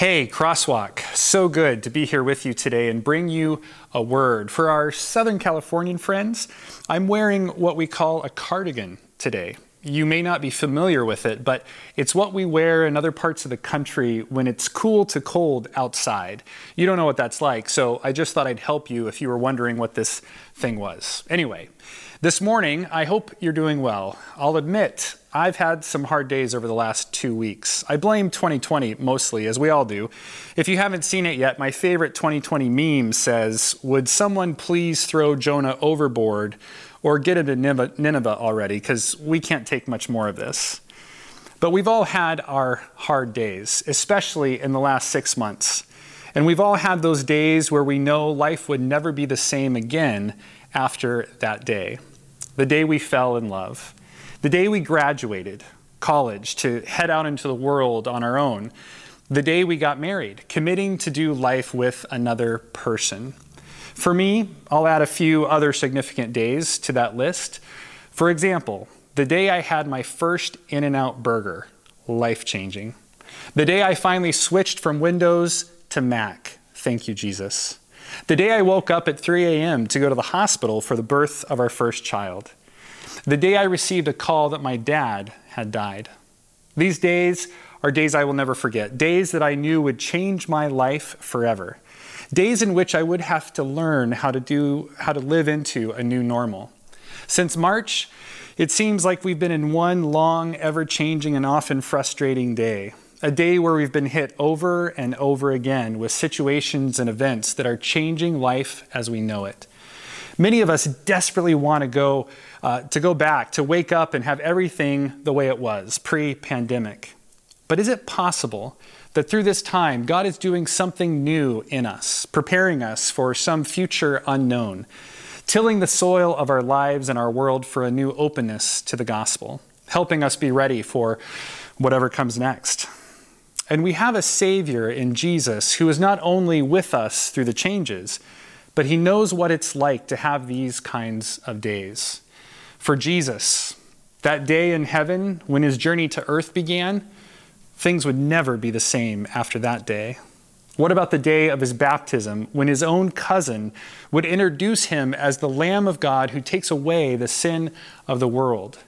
Hey, Crosswalk. So good to be here with you today and bring you a word. For our Southern Californian friends, I'm wearing what we call a cardigan today. You may not be familiar with it, but it's what we wear in other parts of the country when it's cool to cold outside. You don't know what that's like, so I just thought I'd help you if you were wondering what this thing was. Anyway, this morning, I hope you're doing well. I'll admit, I've had some hard days over the last two weeks. I blame 2020 mostly, as we all do. If you haven't seen it yet, my favorite 2020 meme says, Would someone please throw Jonah overboard or get into Nineveh already? Because we can't take much more of this. But we've all had our hard days, especially in the last six months. And we've all had those days where we know life would never be the same again after that day the day we fell in love, the day we graduated college to head out into the world on our own, the day we got married, committing to do life with another person. For me, I'll add a few other significant days to that list. For example, the day I had my first In N Out burger, life changing. The day I finally switched from Windows to Mac, thank you, Jesus. The day I woke up at 3 a.m. to go to the hospital for the birth of our first child. The day I received a call that my dad had died. These days are days I will never forget, days that I knew would change my life forever. Days in which I would have to learn how to do how to live into a new normal. Since March, it seems like we've been in one long, ever changing, and often frustrating day a day where we've been hit over and over again with situations and events that are changing life as we know it. Many of us desperately want to go uh, to go back, to wake up and have everything the way it was pre-pandemic. But is it possible that through this time God is doing something new in us, preparing us for some future unknown, tilling the soil of our lives and our world for a new openness to the gospel, helping us be ready for whatever comes next? And we have a Savior in Jesus who is not only with us through the changes, but he knows what it's like to have these kinds of days. For Jesus, that day in heaven when his journey to earth began, things would never be the same after that day. What about the day of his baptism when his own cousin would introduce him as the Lamb of God who takes away the sin of the world?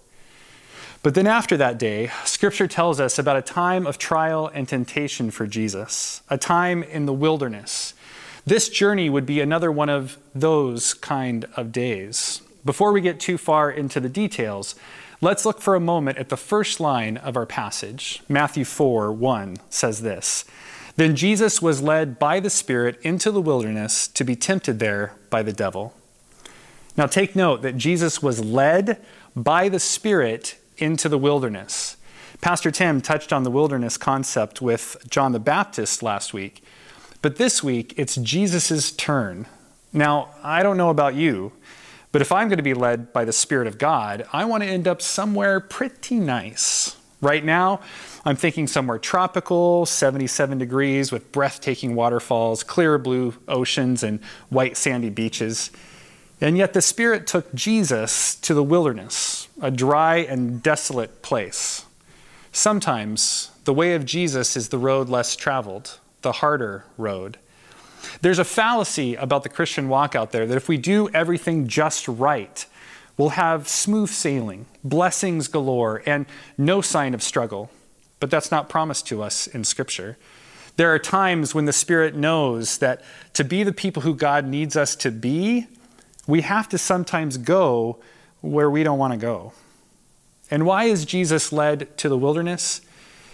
But then after that day, Scripture tells us about a time of trial and temptation for Jesus, a time in the wilderness. This journey would be another one of those kind of days. Before we get too far into the details, let's look for a moment at the first line of our passage. Matthew 4 1 says this Then Jesus was led by the Spirit into the wilderness to be tempted there by the devil. Now take note that Jesus was led by the Spirit into the wilderness. Pastor Tim touched on the wilderness concept with John the Baptist last week, but this week it's Jesus' turn. Now, I don't know about you, but if I'm going to be led by the Spirit of God, I want to end up somewhere pretty nice. Right now, I'm thinking somewhere tropical, 77 degrees with breathtaking waterfalls, clear blue oceans, and white sandy beaches. And yet the Spirit took Jesus to the wilderness, a dry and desolate place. Sometimes the way of Jesus is the road less traveled, the harder road. There's a fallacy about the Christian walk out there that if we do everything just right, we'll have smooth sailing, blessings galore, and no sign of struggle. But that's not promised to us in Scripture. There are times when the Spirit knows that to be the people who God needs us to be, we have to sometimes go where we don't want to go. And why is Jesus led to the wilderness?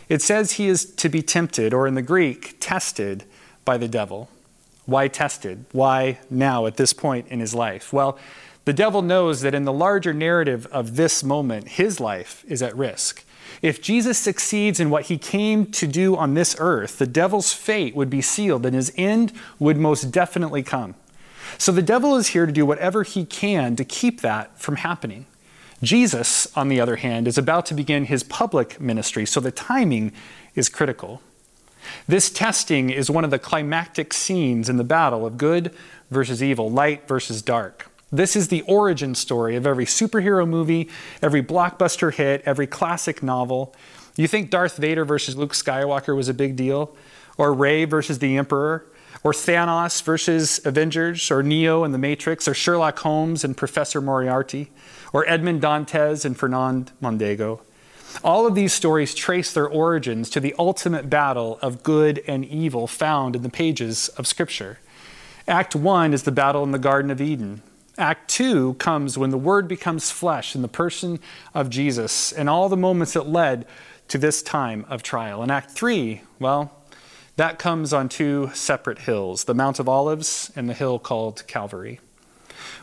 It says he is to be tempted, or in the Greek, tested by the devil. Why tested? Why now at this point in his life? Well, the devil knows that in the larger narrative of this moment, his life is at risk. If Jesus succeeds in what he came to do on this earth, the devil's fate would be sealed and his end would most definitely come. So the devil is here to do whatever he can to keep that from happening. Jesus, on the other hand, is about to begin his public ministry, so the timing is critical. This testing is one of the climactic scenes in the battle of good versus evil, light versus dark. This is the origin story of every superhero movie, every blockbuster hit, every classic novel. You think Darth Vader versus Luke Skywalker was a big deal? Or Rey versus the Emperor? Or Thanos versus Avengers? Or Neo and the Matrix? Or Sherlock Holmes and Professor Moriarty? Or Edmond Dantes and Fernand Mondego? All of these stories trace their origins to the ultimate battle of good and evil found in the pages of Scripture. Act 1 is the battle in the Garden of Eden. Act 2 comes when the Word becomes flesh in the person of Jesus and all the moments that led to this time of trial. And Act 3, well, that comes on two separate hills the Mount of Olives and the hill called Calvary.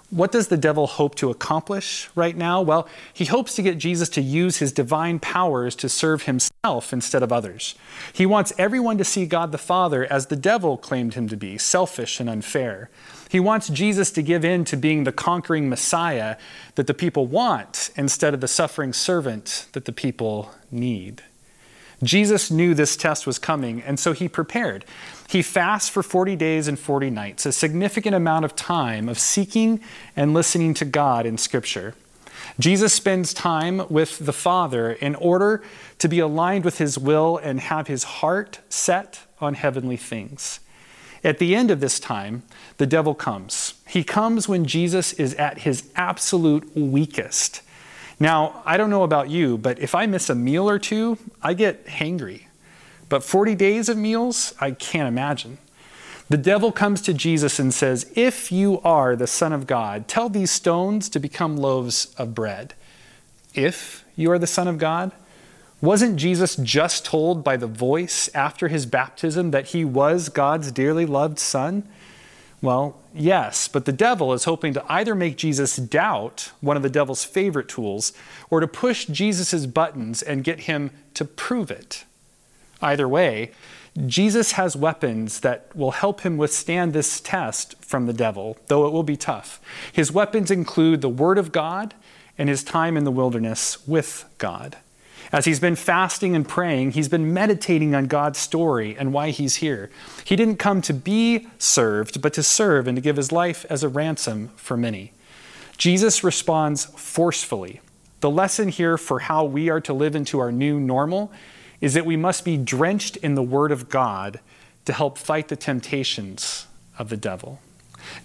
What does the devil hope to accomplish right now? Well, he hopes to get Jesus to use his divine powers to serve himself instead of others. He wants everyone to see God the Father as the devil claimed him to be, selfish and unfair. He wants Jesus to give in to being the conquering Messiah that the people want instead of the suffering servant that the people need. Jesus knew this test was coming, and so he prepared. He fasts for 40 days and 40 nights, a significant amount of time of seeking and listening to God in Scripture. Jesus spends time with the Father in order to be aligned with His will and have His heart set on heavenly things. At the end of this time, the devil comes. He comes when Jesus is at his absolute weakest. Now, I don't know about you, but if I miss a meal or two, I get hangry. But 40 days of meals, I can't imagine. The devil comes to Jesus and says, If you are the Son of God, tell these stones to become loaves of bread. If you are the Son of God? Wasn't Jesus just told by the voice after his baptism that he was God's dearly loved Son? Well, yes, but the devil is hoping to either make Jesus doubt, one of the devil's favorite tools, or to push Jesus' buttons and get him to prove it. Either way, Jesus has weapons that will help him withstand this test from the devil, though it will be tough. His weapons include the Word of God and his time in the wilderness with God. As he's been fasting and praying, he's been meditating on God's story and why he's here. He didn't come to be served, but to serve and to give his life as a ransom for many. Jesus responds forcefully. The lesson here for how we are to live into our new normal is that we must be drenched in the Word of God to help fight the temptations of the devil.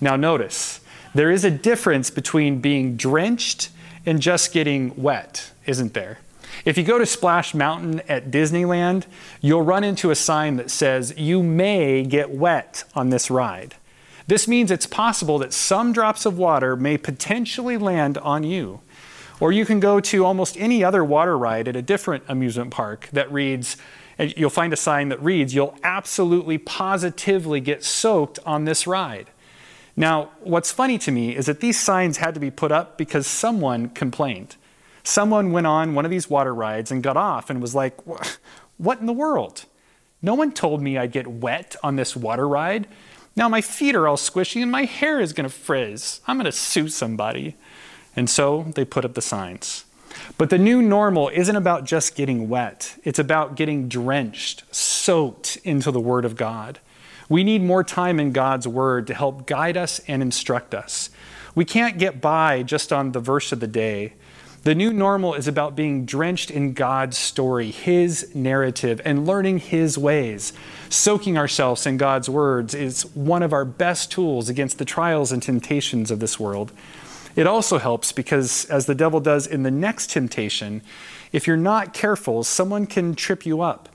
Now, notice, there is a difference between being drenched and just getting wet, isn't there? If you go to Splash Mountain at Disneyland, you'll run into a sign that says, You may get wet on this ride. This means it's possible that some drops of water may potentially land on you. Or you can go to almost any other water ride at a different amusement park that reads, you'll find a sign that reads, You'll absolutely positively get soaked on this ride. Now, what's funny to me is that these signs had to be put up because someone complained. Someone went on one of these water rides and got off and was like, What in the world? No one told me I'd get wet on this water ride. Now my feet are all squishy and my hair is going to frizz. I'm going to sue somebody. And so they put up the signs. But the new normal isn't about just getting wet, it's about getting drenched, soaked into the Word of God. We need more time in God's Word to help guide us and instruct us. We can't get by just on the verse of the day. The new normal is about being drenched in God's story, His narrative, and learning His ways. Soaking ourselves in God's words is one of our best tools against the trials and temptations of this world. It also helps because, as the devil does in the next temptation, if you're not careful, someone can trip you up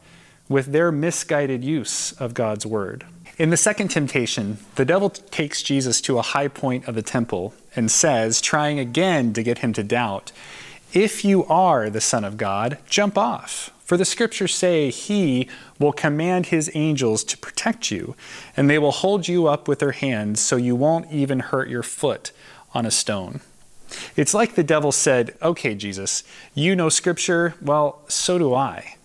with their misguided use of God's word. In the second temptation, the devil takes Jesus to a high point of the temple and says, trying again to get him to doubt, If you are the Son of God, jump off. For the scriptures say, He will command His angels to protect you, and they will hold you up with their hands so you won't even hurt your foot on a stone. It's like the devil said, Okay, Jesus, you know scripture. Well, so do I.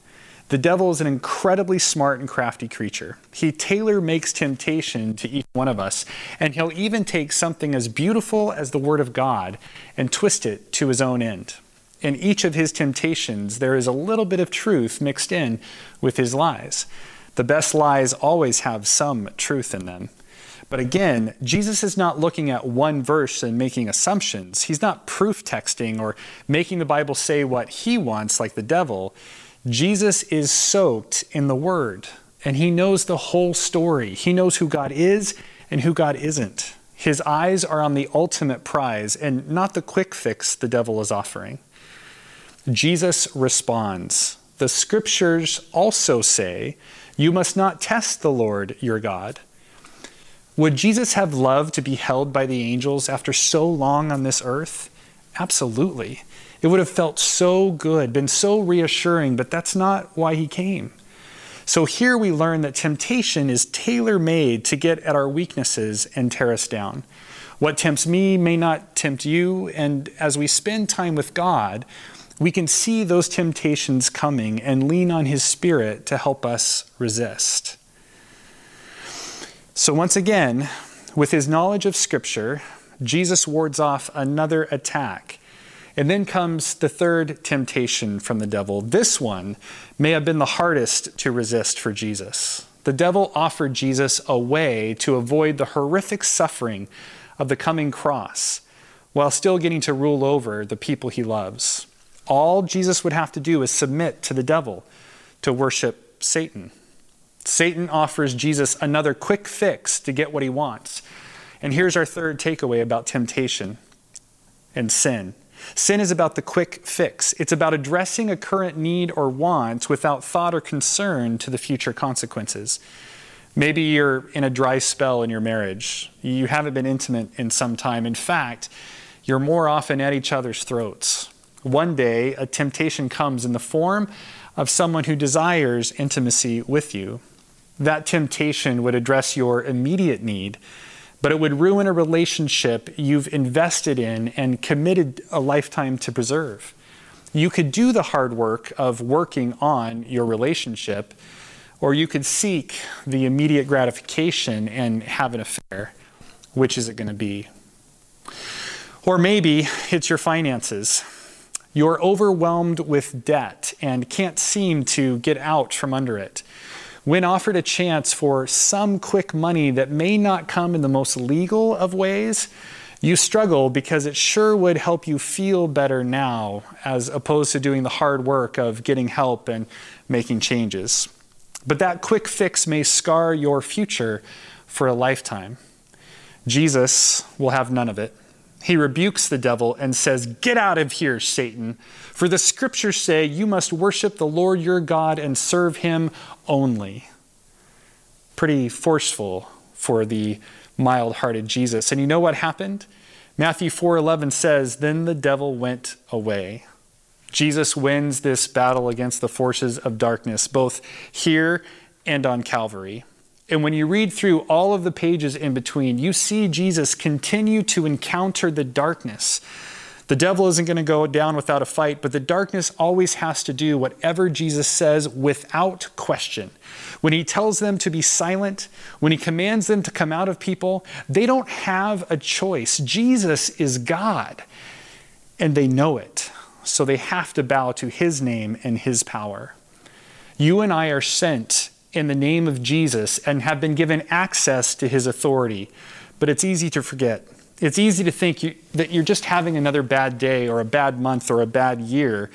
The devil is an incredibly smart and crafty creature. He tailor makes temptation to each one of us, and he'll even take something as beautiful as the Word of God and twist it to his own end. In each of his temptations, there is a little bit of truth mixed in with his lies. The best lies always have some truth in them. But again, Jesus is not looking at one verse and making assumptions. He's not proof texting or making the Bible say what he wants, like the devil. Jesus is soaked in the Word, and he knows the whole story. He knows who God is and who God isn't. His eyes are on the ultimate prize and not the quick fix the devil is offering. Jesus responds The scriptures also say, You must not test the Lord your God. Would Jesus have loved to be held by the angels after so long on this earth? Absolutely. It would have felt so good, been so reassuring, but that's not why he came. So here we learn that temptation is tailor made to get at our weaknesses and tear us down. What tempts me may not tempt you, and as we spend time with God, we can see those temptations coming and lean on His Spirit to help us resist. So, once again, with his knowledge of Scripture, Jesus wards off another attack and then comes the third temptation from the devil. This one may have been the hardest to resist for Jesus. The devil offered Jesus a way to avoid the horrific suffering of the coming cross while still getting to rule over the people he loves. All Jesus would have to do is submit to the devil to worship Satan. Satan offers Jesus another quick fix to get what he wants. And here's our third takeaway about temptation and sin Sin is about the quick fix. It's about addressing a current need or want without thought or concern to the future consequences. Maybe you're in a dry spell in your marriage. You haven't been intimate in some time. In fact, you're more often at each other's throats. One day, a temptation comes in the form of someone who desires intimacy with you. That temptation would address your immediate need but it would ruin a relationship you've invested in and committed a lifetime to preserve. You could do the hard work of working on your relationship, or you could seek the immediate gratification and have an affair. Which is it going to be? Or maybe it's your finances. You're overwhelmed with debt and can't seem to get out from under it. When offered a chance for some quick money that may not come in the most legal of ways, you struggle because it sure would help you feel better now as opposed to doing the hard work of getting help and making changes. But that quick fix may scar your future for a lifetime. Jesus will have none of it. He rebukes the devil and says, Get out of here, Satan. For the scriptures say, You must worship the Lord your God and serve him only. Pretty forceful for the mild hearted Jesus. And you know what happened? Matthew 4:11 says, "Then the devil went away." Jesus wins this battle against the forces of darkness, both here and on Calvary. And when you read through all of the pages in between, you see Jesus continue to encounter the darkness. The devil isn't going to go down without a fight, but the darkness always has to do whatever Jesus says without question. When he tells them to be silent, when he commands them to come out of people, they don't have a choice. Jesus is God, and they know it. So they have to bow to his name and his power. You and I are sent in the name of Jesus and have been given access to his authority. But it's easy to forget. It's easy to think you, that you're just having another bad day or a bad month or a bad year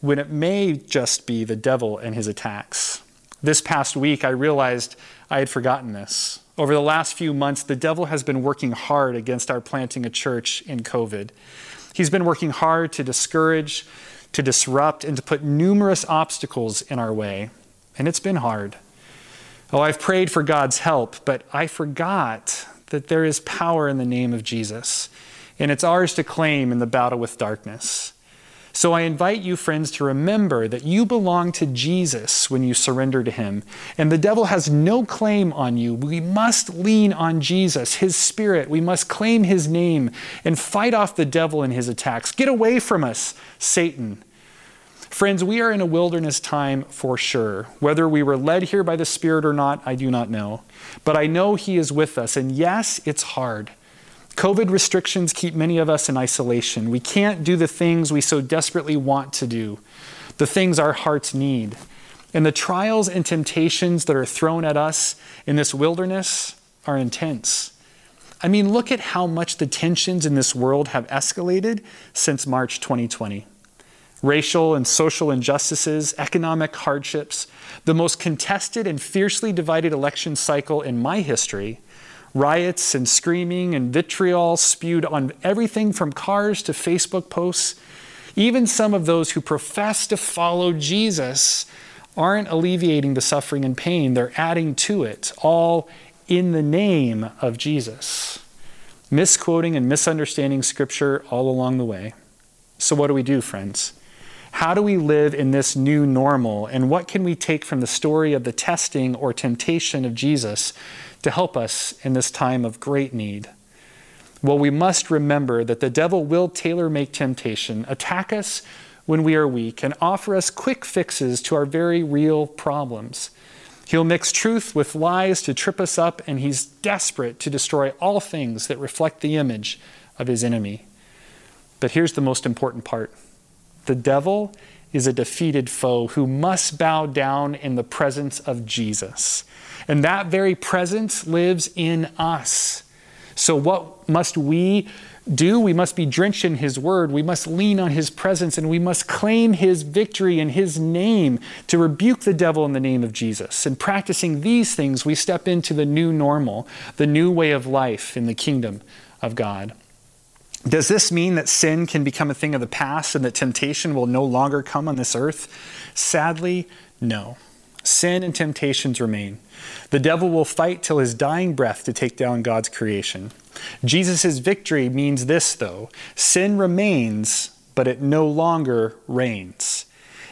when it may just be the devil and his attacks. This past week, I realized I had forgotten this. Over the last few months, the devil has been working hard against our planting a church in COVID. He's been working hard to discourage, to disrupt, and to put numerous obstacles in our way. And it's been hard. Oh, I've prayed for God's help, but I forgot that there is power in the name of Jesus, and it's ours to claim in the battle with darkness. So I invite you, friends, to remember that you belong to Jesus when you surrender to Him, and the devil has no claim on you. We must lean on Jesus, His Spirit. We must claim His name and fight off the devil and his attacks. Get away from us, Satan. Friends, we are in a wilderness time for sure. Whether we were led here by the Spirit or not, I do not know. But I know He is with us. And yes, it's hard. COVID restrictions keep many of us in isolation. We can't do the things we so desperately want to do, the things our hearts need. And the trials and temptations that are thrown at us in this wilderness are intense. I mean, look at how much the tensions in this world have escalated since March 2020. Racial and social injustices, economic hardships, the most contested and fiercely divided election cycle in my history, riots and screaming and vitriol spewed on everything from cars to Facebook posts. Even some of those who profess to follow Jesus aren't alleviating the suffering and pain, they're adding to it, all in the name of Jesus. Misquoting and misunderstanding Scripture all along the way. So, what do we do, friends? How do we live in this new normal? And what can we take from the story of the testing or temptation of Jesus to help us in this time of great need? Well, we must remember that the devil will tailor make temptation, attack us when we are weak, and offer us quick fixes to our very real problems. He'll mix truth with lies to trip us up, and he's desperate to destroy all things that reflect the image of his enemy. But here's the most important part the devil is a defeated foe who must bow down in the presence of Jesus. And that very presence lives in us. So, what must we do? We must be drenched in His Word. We must lean on His presence and we must claim His victory in His name to rebuke the devil in the name of Jesus. And practicing these things, we step into the new normal, the new way of life in the kingdom of God. Does this mean that sin can become a thing of the past and that temptation will no longer come on this earth? Sadly, no. Sin and temptations remain. The devil will fight till his dying breath to take down God's creation. Jesus' victory means this, though sin remains, but it no longer reigns.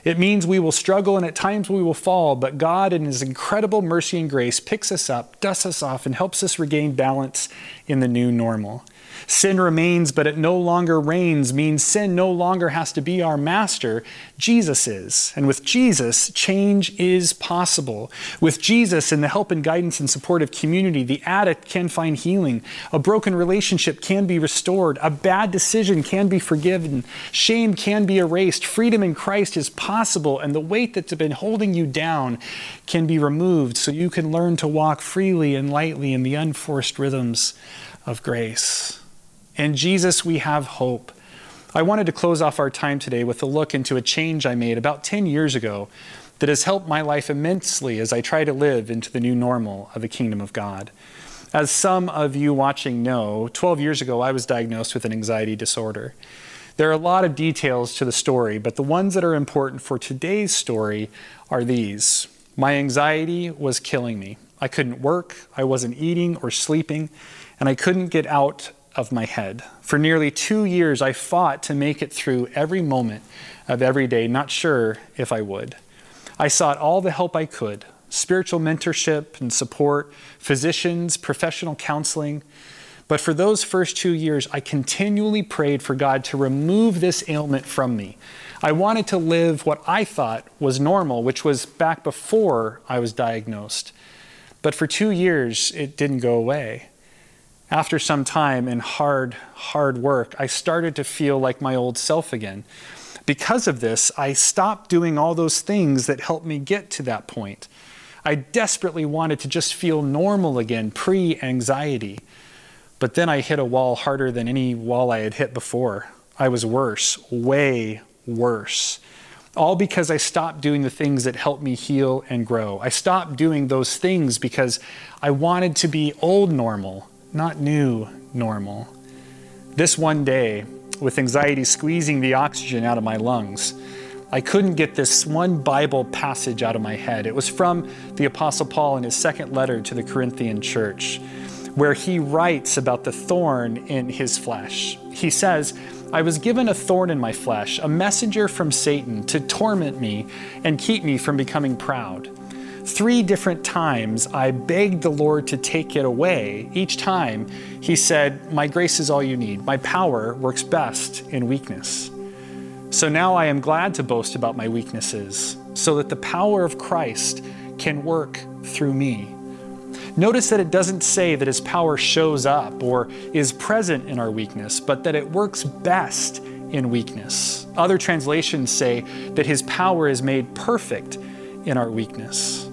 It means we will struggle and at times we will fall, but God, in His incredible mercy and grace, picks us up, dusts us off, and helps us regain balance in the new normal. Sin remains, but it no longer reigns, means sin no longer has to be our master. Jesus is. And with Jesus, change is possible. With Jesus and the help and guidance and support of community, the addict can find healing. A broken relationship can be restored. A bad decision can be forgiven. Shame can be erased. Freedom in Christ is possible, and the weight that's been holding you down can be removed so you can learn to walk freely and lightly in the unforced rhythms of grace. In Jesus, we have hope. I wanted to close off our time today with a look into a change I made about 10 years ago that has helped my life immensely as I try to live into the new normal of the kingdom of God. As some of you watching know, 12 years ago I was diagnosed with an anxiety disorder. There are a lot of details to the story, but the ones that are important for today's story are these. My anxiety was killing me. I couldn't work, I wasn't eating or sleeping, and I couldn't get out of my head. For nearly two years, I fought to make it through every moment of every day, not sure if I would. I sought all the help I could spiritual mentorship and support, physicians, professional counseling. But for those first two years, I continually prayed for God to remove this ailment from me. I wanted to live what I thought was normal, which was back before I was diagnosed. But for two years, it didn't go away. After some time and hard, hard work, I started to feel like my old self again. Because of this, I stopped doing all those things that helped me get to that point. I desperately wanted to just feel normal again, pre anxiety. But then I hit a wall harder than any wall I had hit before. I was worse, way worse. All because I stopped doing the things that helped me heal and grow. I stopped doing those things because I wanted to be old normal not new normal. This one day, with anxiety squeezing the oxygen out of my lungs, I couldn't get this one Bible passage out of my head. It was from the Apostle Paul in his second letter to the Corinthian church, where he writes about the thorn in his flesh. He says, I was given a thorn in my flesh, a messenger from Satan to torment me and keep me from becoming proud. Three different times I begged the Lord to take it away. Each time he said, My grace is all you need. My power works best in weakness. So now I am glad to boast about my weaknesses, so that the power of Christ can work through me. Notice that it doesn't say that his power shows up or is present in our weakness, but that it works best in weakness. Other translations say that his power is made perfect in our weakness.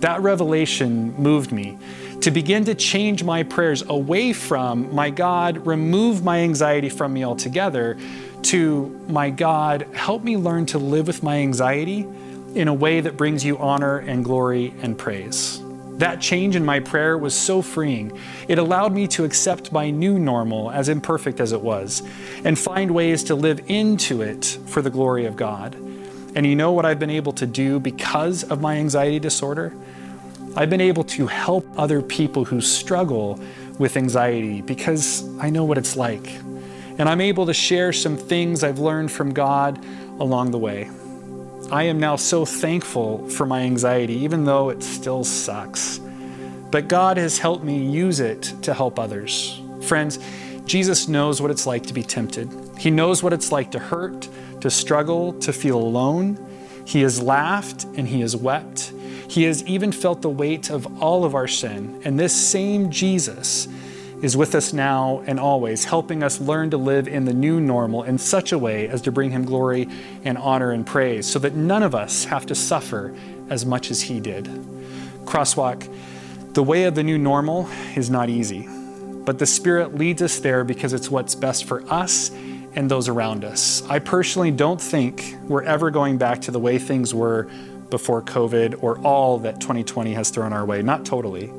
That revelation moved me to begin to change my prayers away from, my God, remove my anxiety from me altogether, to my God, help me learn to live with my anxiety in a way that brings you honor and glory and praise. That change in my prayer was so freeing. It allowed me to accept my new normal, as imperfect as it was, and find ways to live into it for the glory of God. And you know what I've been able to do because of my anxiety disorder? I've been able to help other people who struggle with anxiety because I know what it's like. And I'm able to share some things I've learned from God along the way. I am now so thankful for my anxiety, even though it still sucks. But God has helped me use it to help others. Friends, Jesus knows what it's like to be tempted. He knows what it's like to hurt, to struggle, to feel alone. He has laughed and he has wept. He has even felt the weight of all of our sin. And this same Jesus is with us now and always, helping us learn to live in the new normal in such a way as to bring Him glory and honor and praise, so that none of us have to suffer as much as He did. Crosswalk, the way of the new normal is not easy, but the Spirit leads us there because it's what's best for us and those around us. I personally don't think we're ever going back to the way things were before COVID or all that 2020 has thrown our way. Not totally.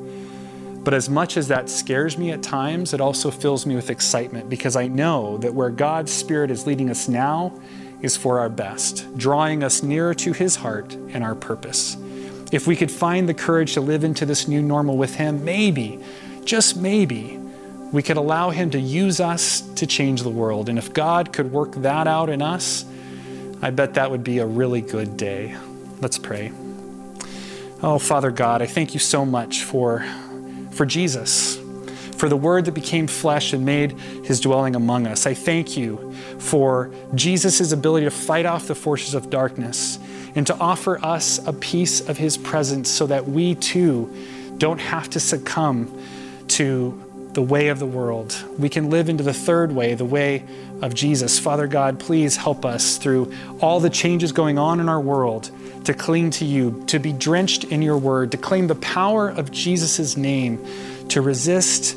But as much as that scares me at times, it also fills me with excitement because I know that where God's Spirit is leading us now is for our best, drawing us nearer to His heart and our purpose. If we could find the courage to live into this new normal with Him, maybe, just maybe, we could allow Him to use us to change the world. And if God could work that out in us, I bet that would be a really good day. Let's pray. Oh, Father God, I thank you so much for for Jesus, for the Word that became flesh and made his dwelling among us. I thank you for Jesus' ability to fight off the forces of darkness and to offer us a piece of his presence so that we too don't have to succumb to the way of the world. We can live into the third way, the way of Jesus. Father God, please help us through all the changes going on in our world to cling to you, to be drenched in your word, to claim the power of Jesus' name, to resist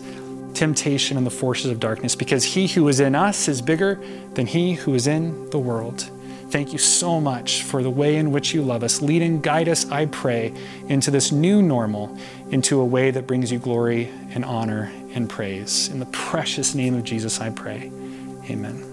temptation and the forces of darkness, because he who is in us is bigger than he who is in the world. Thank you so much for the way in which you love us. Lead and guide us, I pray, into this new normal, into a way that brings you glory and honor and praise. In the precious name of Jesus, I pray. Amen.